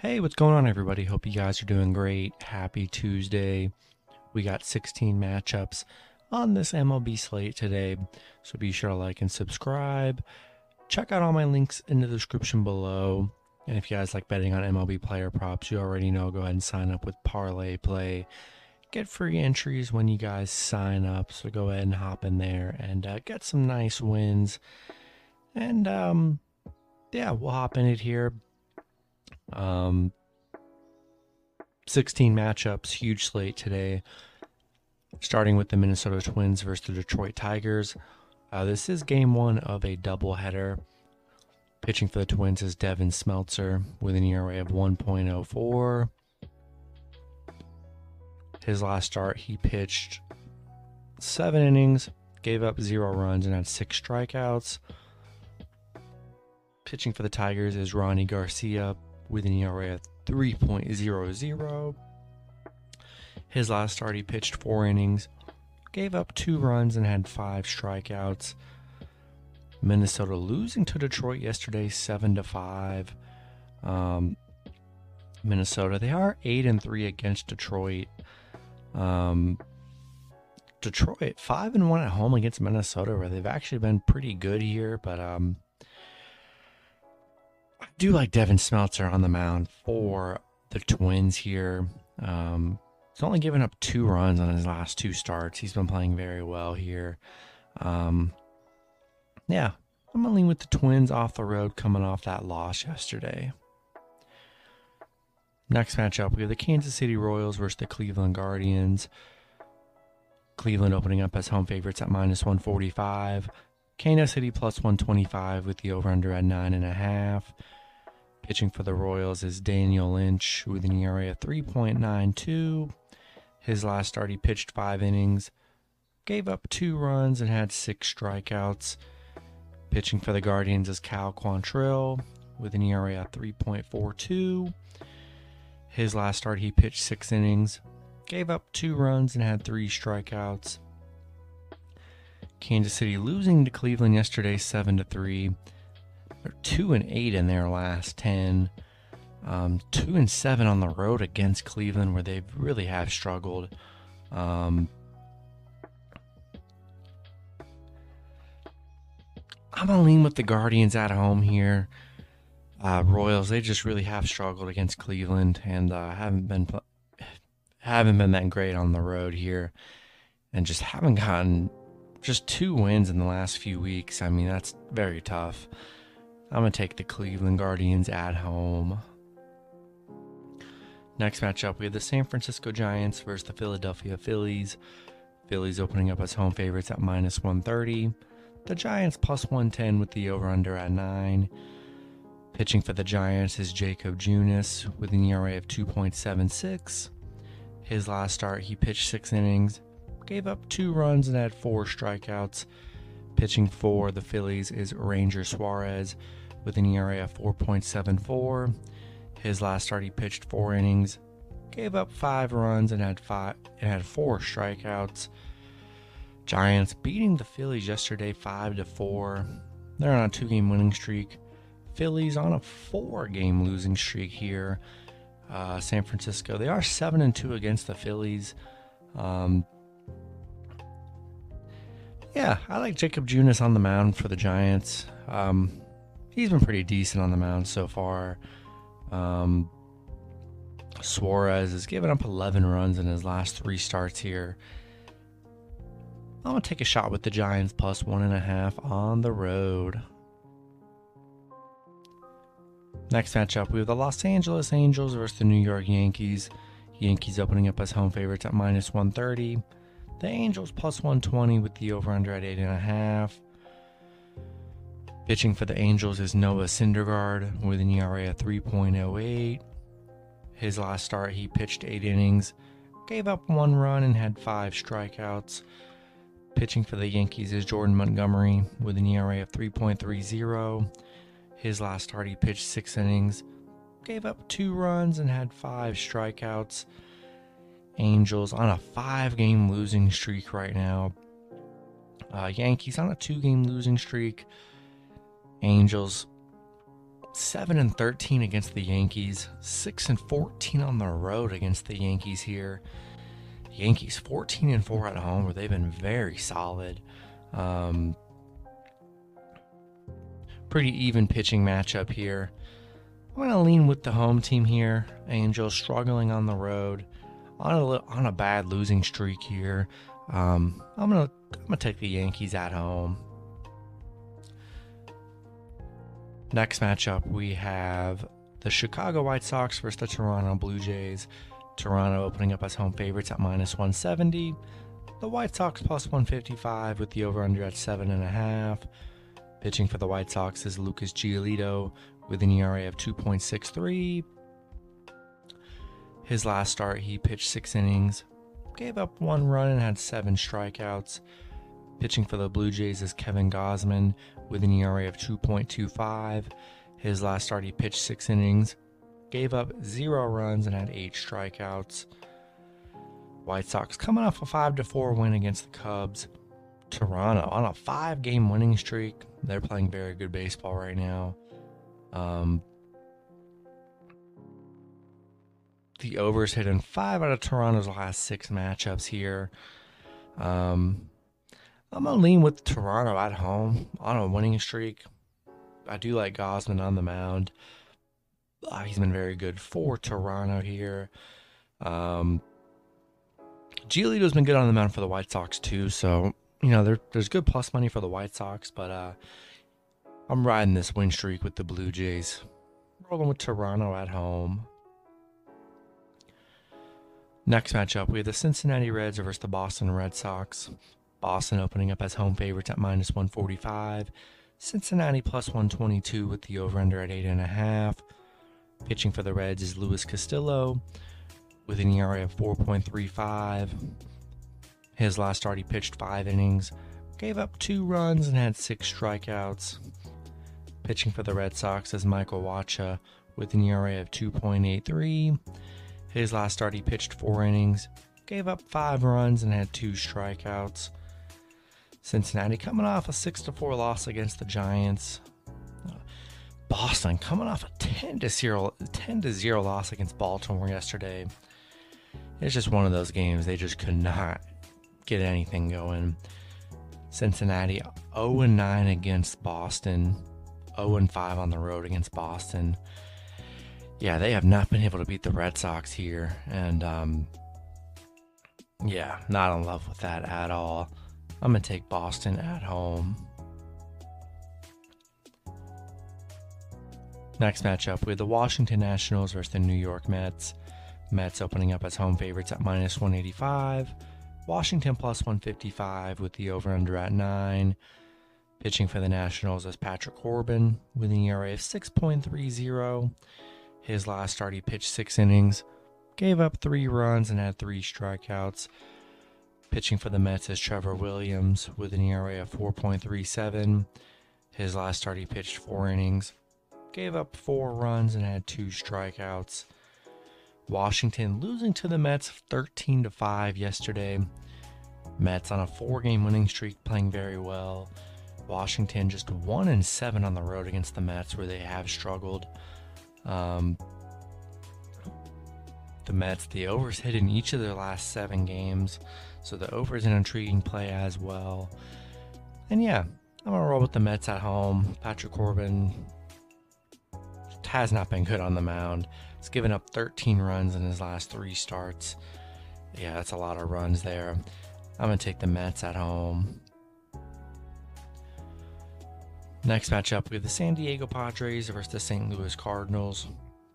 Hey, what's going on, everybody? Hope you guys are doing great. Happy Tuesday. We got 16 matchups on this MLB slate today, so be sure to like and subscribe. Check out all my links in the description below. And if you guys like betting on MLB player props, you already know, go ahead and sign up with Parlay Play. Get free entries when you guys sign up, so go ahead and hop in there and uh, get some nice wins. And um, yeah, we'll hop in it here. Um, 16 matchups, huge slate today. Starting with the Minnesota Twins versus the Detroit Tigers. Uh, this is game one of a doubleheader. Pitching for the Twins is Devin Smeltzer with an ERA of 1.04. His last start, he pitched seven innings, gave up zero runs, and had six strikeouts. Pitching for the Tigers is Rony Garcia with an ERA of 3.00. His last start, he pitched four innings, gave up two runs, and had five strikeouts. Minnesota losing to Detroit yesterday, seven to five. Um, Minnesota, they are eight and three against Detroit. Um, Detroit five and one at home against Minnesota, where they've actually been pretty good here, but um, do like Devin Smeltzer on the mound for the Twins here. Um, he's only given up two runs on his last two starts. He's been playing very well here. Um, yeah, I'm gonna lean with the Twins off the road, coming off that loss yesterday. Next matchup, we have the Kansas City Royals versus the Cleveland Guardians. Cleveland opening up as home favorites at minus 145. Kansas City plus 125 with the over under at 9.5. Pitching for the Royals is Daniel Lynch with an ERA of 3.92. His last start, he pitched five innings, gave up two runs, and had six strikeouts. Pitching for the Guardians is Cal Quantrill with an ERA of 3.42. His last start, he pitched six innings, gave up two runs, and had three strikeouts. Kansas City losing to Cleveland yesterday, seven to three. They're two and eight in their last ten. Um, two and seven on the road against Cleveland, where they really have struggled. Um, I'm gonna lean with the Guardians at home here. Uh, Royals, they just really have struggled against Cleveland and uh, haven't been haven't been that great on the road here, and just haven't gotten just two wins in the last few weeks. I mean, that's very tough. I'm going to take the Cleveland Guardians at home. Next matchup, we have the San Francisco Giants versus the Philadelphia Phillies. Phillies opening up as home favorites at minus 130. The Giants plus 110 with the over under at 9. Pitching for the Giants is Jakob Junis with an ERA of 2.76. His last start, he pitched six innings, gave up two runs, and had four strikeouts. Pitching for the Phillies is Ranger Suarez with an ERA of 4.74. His last start, he pitched four innings, gave up five runs, and had five and had four strikeouts. Giants beating the Phillies yesterday, five to four. They're on a two-game winning streak. Phillies on a four-game losing streak here. Uh, San Francisco, they are seven and two against the Phillies. Um, yeah, I like Jakob Junis on the mound for the Giants. Um, he's been pretty decent on the mound so far. Um, Suarez has given up 11 runs in his last three starts here. I'm going to take a shot with the Giants plus one and a half on the road. Next matchup, we have the Los Angeles Angels versus the New York Yankees. Yankees opening up as home favorites at minus 130. The Angels plus 120 with the over under at 8.5. Pitching for the Angels is Noah Syndergaard with an ERA of 3.08. His last start, he pitched eight innings, gave up one run, and had five strikeouts. Pitching for the Yankees is Jordan Montgomery with an ERA of 3.30. His last start, he pitched six innings, gave up two runs, and had five strikeouts. Angels on a five game losing streak right now. Uh, Yankees on a two game losing streak. Angels 7 and 13 against the Yankees, 6 and 14 on the road against the Yankees here. Yankees 14 and 4 at home, where they've been very solid. Um, pretty even pitching matchup here. I'm going to lean with the home team here. Angels struggling on the road, on a, on a bad losing streak here. Um, I'm to I'm to take the Yankees at home. Next matchup, we have the Chicago White Sox versus the Toronto Blue Jays. Toronto opening up as home favorites at minus 170. The White Sox plus 155 with the over under at 7.5. Pitching for the White Sox is Lucas Giolito with an ERA of 2.63. His last start, he pitched six innings, gave up one run, and had seven strikeouts. Pitching for the Blue Jays is Kevin Gausman with an ERA of 2.25. His last start, he pitched six innings, gave up zero runs, and had eight strikeouts. White Sox coming off a 5 4 win against the Cubs. Toronto on a five game winning streak. They're playing very good baseball right now. Um, the overs hit in five out of Toronto's last six matchups here. Um, I'm gonna lean with Toronto at home on a winning streak. I do like Gausman on the mound. Uh, he's been very good for Toronto here. Um, Giolito's been good on the mound for the White Sox too, so you know there, there's good plus money for the White Sox, but uh, I'm riding this win streak with the Blue Jays. Rolling with Toronto at home. Next matchup, we have the Cincinnati Reds versus the Boston Red Sox. Boston opening up as home favorites at minus 145. Cincinnati plus 122 with the over under at 8.5. Pitching for the Reds is Luis Castillo with an ERA of 4.35. His last start, he pitched five innings, gave up two runs, and had six strikeouts. Pitching for the Red Sox is Michael Wacha with an ERA of 2.83. His last start, he pitched four innings, gave up five runs, and had two strikeouts. Cincinnati coming off a 6 to 4 loss against the Giants. Boston coming off a 10 to 0 10 to 0 loss against Baltimore yesterday. It's just one of those games they just could not get anything going. Cincinnati 0 9 against Boston, 0 5 on the road against Boston. Yeah, they have not been able to beat the Red Sox here, and um, yeah, not in love with that at all. I'm to take Boston at home. Next matchup, we have the Washington Nationals versus the New York Mets. Mets opening up as home favorites at minus 185. Washington plus 155 with the over under at 9. Pitching for the Nationals is Patrick Corbin with an ERA of 6.30. His last start, he pitched six innings, gave up three runs, and had three strikeouts. Pitching for the Mets is Trevor Williams with an ERA of 4.37. His last start, he pitched four innings, gave up four runs, and had two strikeouts. Washington losing to the Mets 13 to 5 yesterday. Mets on a four-game winning streak, playing very well. Washington just one and seven on the road against the Mets, where they have struggled. Um, the Mets, the overs hit in each of their last seven games. So the over is an intriguing play as well. And yeah, I'm gonna roll with the Mets at home. Patrick Corbin has not been good on the mound. He's given up 13 runs in his last three starts. Yeah, that's a lot of runs there. I'm gonna take the Mets at home. Next matchup, we have the San Diego Padres versus the St. Louis Cardinals.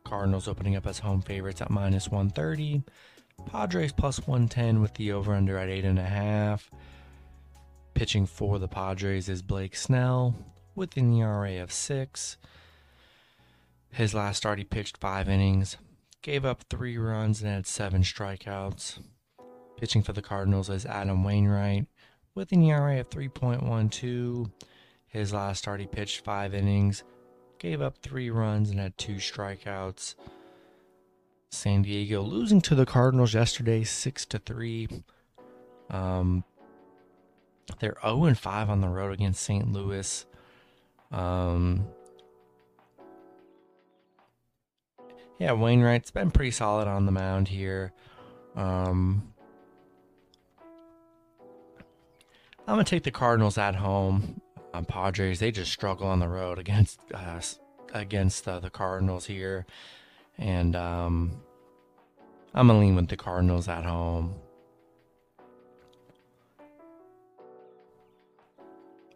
Cardinals opening up as home favorites at minus 130. Padres plus 110 with the over under at 8.5. Pitching for the Padres is Blake Snell with an ERA of 6. His last start, he pitched five innings, gave up three runs, and had seven strikeouts. Pitching for the Cardinals is Adam Wainwright with an ERA of 3.12. His last start, he pitched five innings, gave up three runs, and had two strikeouts. San Diego losing to the Cardinals yesterday, six to three. Um, they're 0 and 5 on the road against St. Louis. Um, yeah, Wainwright's been pretty solid on the mound here. Um, I'm gonna take the Cardinals at home. Um, Padres they just struggle on the road against uh, against uh, the Cardinals here, and um, I'm gonna lean with the Cardinals at home.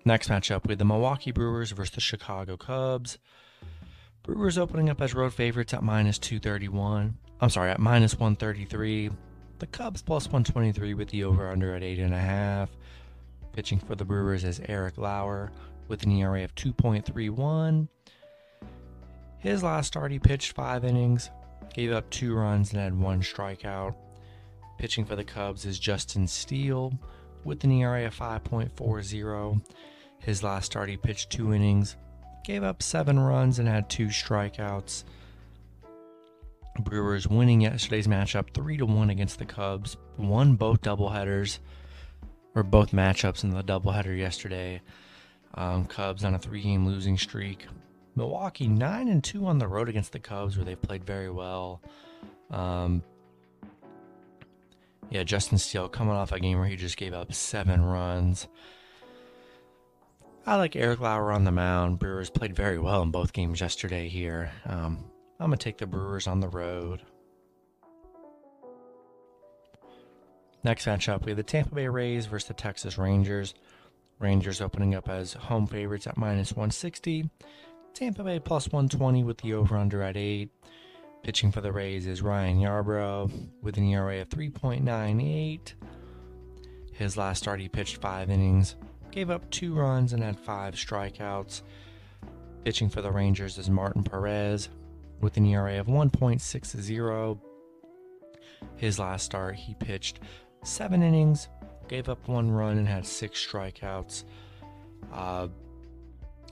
Next matchup have the Milwaukee Brewers versus the Chicago Cubs. Brewers opening up as road favorites at minus 231. I'm sorry, at minus 133. The Cubs plus 123 with the over under at 8.5. Pitching for the Brewers is Eric Lauer with an ERA of 2.31. His last start, he pitched five innings, gave up two runs, and had one strikeout. Pitching for the Cubs is Justin Steele with an ERA of 5.40. His last start, he pitched two innings, gave up seven runs, and had two strikeouts. Brewers winning yesterday's matchup three to one against the Cubs. Won both doubleheaders, or both matchups in the doubleheader yesterday. Um, Cubs on a three-game losing streak. Milwaukee nine and two on the road against the Cubs, where they've played very well. Um, yeah, Justin Steele coming off a game where he just gave up seven runs. I like Eric Lauer on the mound. Brewers played very well in both games yesterday here. Um, I'm going to take the Brewers on the road. Next matchup, we have the Tampa Bay Rays versus the Texas Rangers. Rangers opening up as home favorites at minus 160. Tampa Bay plus 120 with the over under at 8. Pitching for the Rays is Ryan Yarbrough with an ERA of 3.98. His last start, he pitched five innings, gave up two runs and had five strikeouts. Pitching for the Rangers is Martin Perez with an ERA of 1.60. His last start, he pitched seven innings, gave up one run, and had six strikeouts. Uh,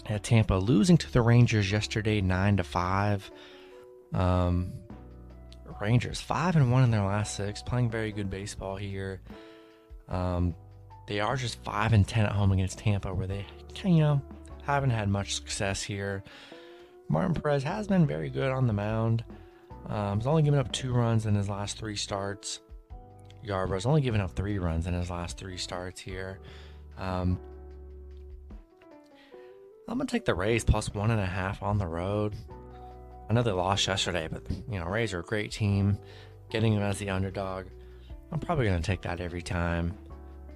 at Tampa, losing to the Rangers yesterday, nine to five. Um, Rangers five and one in their last six, playing very good baseball here. Um, they are just 5 and 10 at home against Tampa, where they, you know, haven't had much success here. Martin Perez has been very good on the mound. Um, he's only given up two runs in his last three starts. Yarbrough's only given up three runs in his last three starts here. Um, I'm gonna take the Rays plus one and a half on the road. I know they lost yesterday, but you know Rays are a great team. Getting them as the underdog, I'm probably gonna take that every time.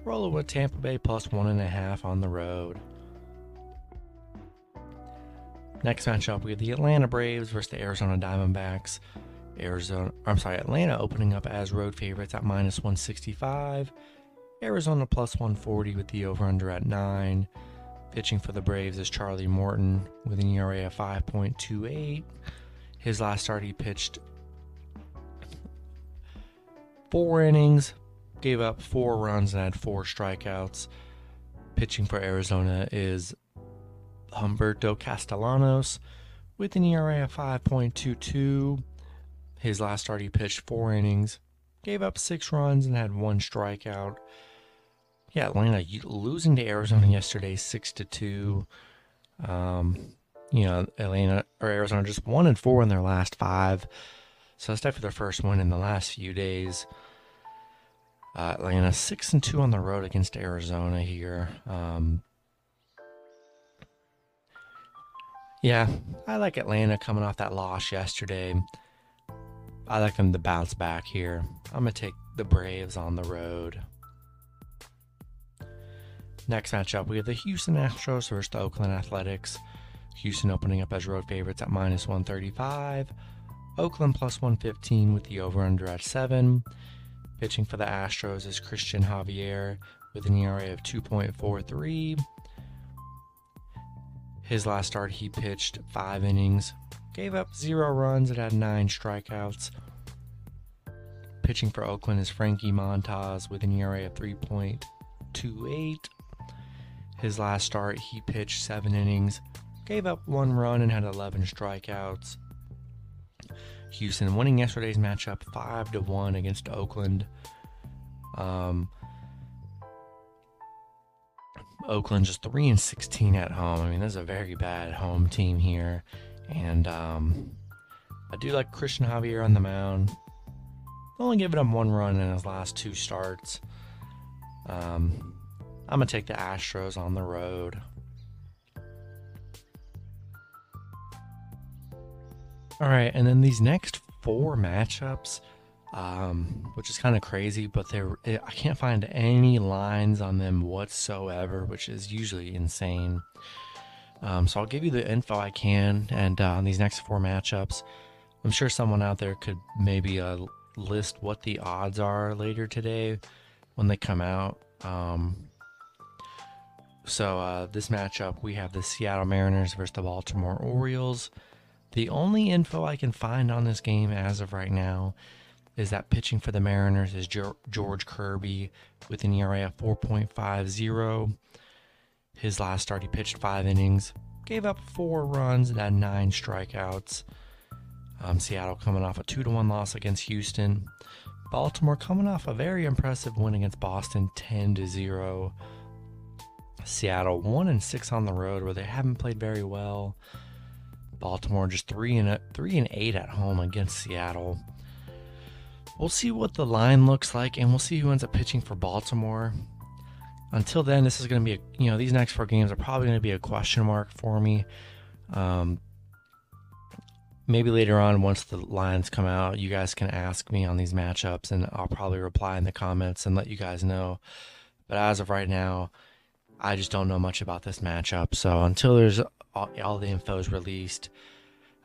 Rolling with Tampa Bay plus one and a half on the road. Next matchup, we have the Atlanta Braves versus the Arizona Diamondbacks. Arizona, I'm sorry, Atlanta opening up as road favorites at minus 165. Arizona plus 140 with the over under at 9. Pitching for the Braves is Charlie Morton with an ERA of 5.28. His last start, he pitched four innings, gave up four runs and had four strikeouts. Pitching for Arizona is Humberto Castellanos with an ERA of 5.22. His last start, he pitched four innings, gave up six runs, and had one strikeout. Yeah, Atlanta losing to Arizona yesterday, six to two. Um, you know, Atlanta or Arizona just one and four in their last five, so it's definitely their first win in the last few days. Uh, Atlanta six and two on the road against Arizona here. Um, yeah, I like Atlanta coming off that loss yesterday. I like them to bounce back here. I'm gonna take the Braves on the road. Next matchup, we have the Houston Astros versus the Oakland Athletics. Houston opening up as road favorites at minus 135. Oakland plus 115 with the over under at 7. Pitching for the Astros is Cristian Javier with an ERA of 2.43. His last start, he pitched five innings, gave up zero runs, and had nine strikeouts. Pitching for Oakland is Frankie Montas with an ERA of 3.28. His last start, he pitched seven innings, gave up one run, and had 11 strikeouts. Houston winning yesterday's matchup five to one against Oakland. Um, Oakland just three and sixteen at home. I mean, this is a very bad home team here, and um, I do like Cristian Javier on the mound. Only giving him one run in his last two starts. Um, I'm gonna take the Astros on the road. All right, and then these next four matchups, um, which is kind of crazy, but there I can't find any lines on them whatsoever, which is usually insane. Um, so I'll give you the info I can, and uh, on these next four matchups, I'm sure someone out there could maybe uh, list what the odds are later today when they come out. Um, so uh, this matchup, we have the Seattle Mariners versus the Baltimore Orioles. The only info I can find on this game as of right now is that pitching for the Mariners is George Kirby with an ERA of 4.50. His last start, he pitched five innings, gave up four runs, and had nine strikeouts. Um, Seattle coming off a two to one loss against Houston. Baltimore coming off a very impressive win against Boston, 10 to zero. Seattle one and six on the road, where they haven't played very well. Baltimore just three and three and eight at home against Seattle. We'll see what the line looks like, and we'll see who ends up pitching for Baltimore. Until then, this is going to be a, you know these next four games are probably going to be a question mark for me. Um, maybe later on, once the lines come out, you guys can ask me on these matchups, and I'll probably reply in the comments and let you guys know. But as of right now, I just don't know much about this matchup. So until there's all, all the info is released,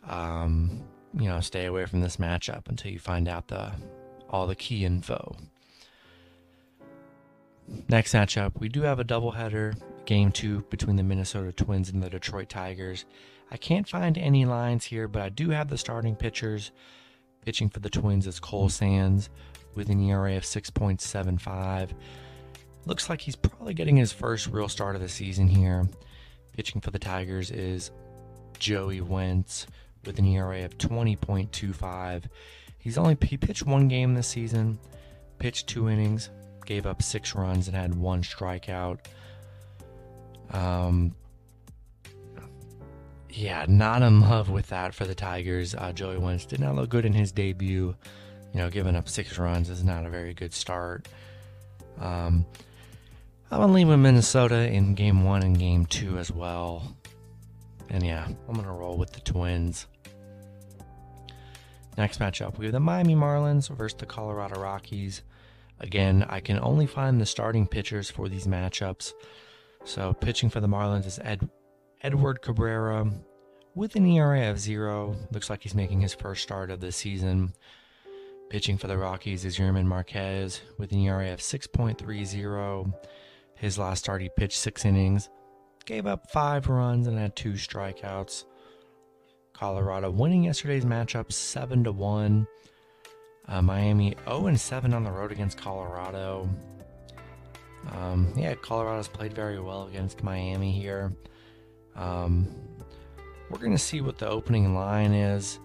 um, you know, stay away from this matchup until you find out the all the key info. Next matchup, we do have a doubleheader, game two between the Minnesota Twins and the Detroit Tigers. I can't find any lines here, but I do have the starting pitchers. Pitching for the Twins is Cole Sands with an ERA of 6.75. Looks like he's probably getting his first real start of the season here. Pitching for the Tigers is Joey Wentz with an ERA of 20.25. He's only he pitched one game this season, pitched two innings, gave up six runs and had one strikeout. Um, yeah, not in love with that for the Tigers. Uh, Joey Wentz did not look good in his debut. You know, giving up six runs is not a very good start. Um, I'm gonna leave with Minnesota in game one and game two as well. And yeah, I'm gonna roll with the Twins. Next matchup, we have the Miami Marlins versus the Colorado Rockies. Again, I can only find the starting pitchers for these matchups. So pitching for the Marlins is Ed, Edward Cabrera with an ERA of zero. Looks like he's making his first start of the season. Pitching for the Rockies is Yerman Marquez with an ERA of 6.30. His last start, he pitched six innings, gave up five runs, and had two strikeouts. Colorado winning yesterday's matchup 7 to 1. Uh, Miami 0 and 7 on the road against Colorado. Um, yeah, Colorado's played very well against Miami here. Um, we're going to see what the opening line is.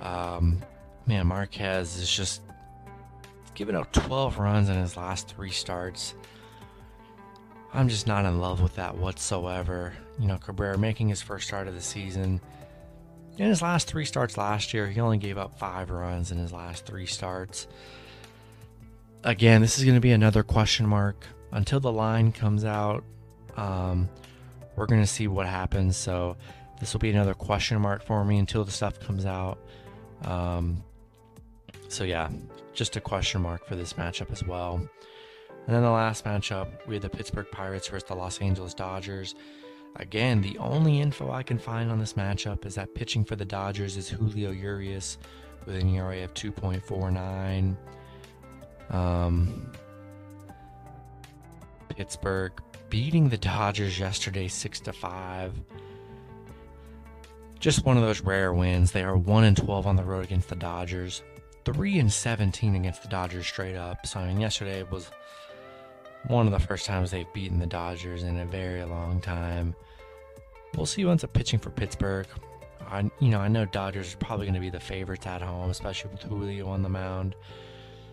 Um, man, Marquez is just giving up 12 runs in his last three starts. I'm just not in love with that whatsoever. You know, Cabrera making his first start of the season. In his last three starts last year, he only gave up five runs in his last three starts. Again, this is going to be another question mark until the line comes out. Um, we're going to see what happens. So, this will be another question mark for me until the stuff comes out. Um, so, yeah, just a question mark for this matchup as well. And then the last matchup, we had the Pittsburgh Pirates versus the Los Angeles Dodgers. Again, the only info I can find on this matchup is that pitching for the Dodgers is Julio Urias with an ERA of 2.49. Um, Pittsburgh beating the Dodgers yesterday 6 to 5. Just one of those rare wins. They are 1 and 12 on the road against the Dodgers. 3 and 17 against the Dodgers straight up. So I mean yesterday it was one of the first times they've beaten the Dodgers in a very long time. We'll see ends up pitching for Pittsburgh. I, you know, I know Dodgers are probably going to be the favorites at home, especially with Julio on the mound.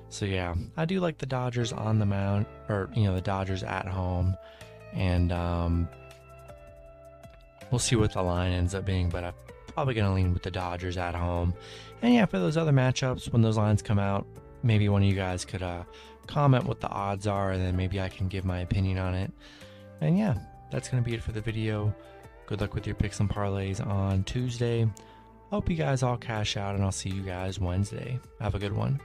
So yeah, I do like the Dodgers on the mound, or you know, the Dodgers at home, and um, we'll see what the line ends up being. But I'm Probably going to lean with the Dodgers at home. And yeah, for those other matchups, when those lines come out, maybe one of you guys could uh, comment what the odds are, and then maybe I can give my opinion on it. And yeah, that's going to be it for the video. Good luck with your picks and parlays on Tuesday. Hope you guys all cash out, and I'll see you guys Wednesday. Have a good one.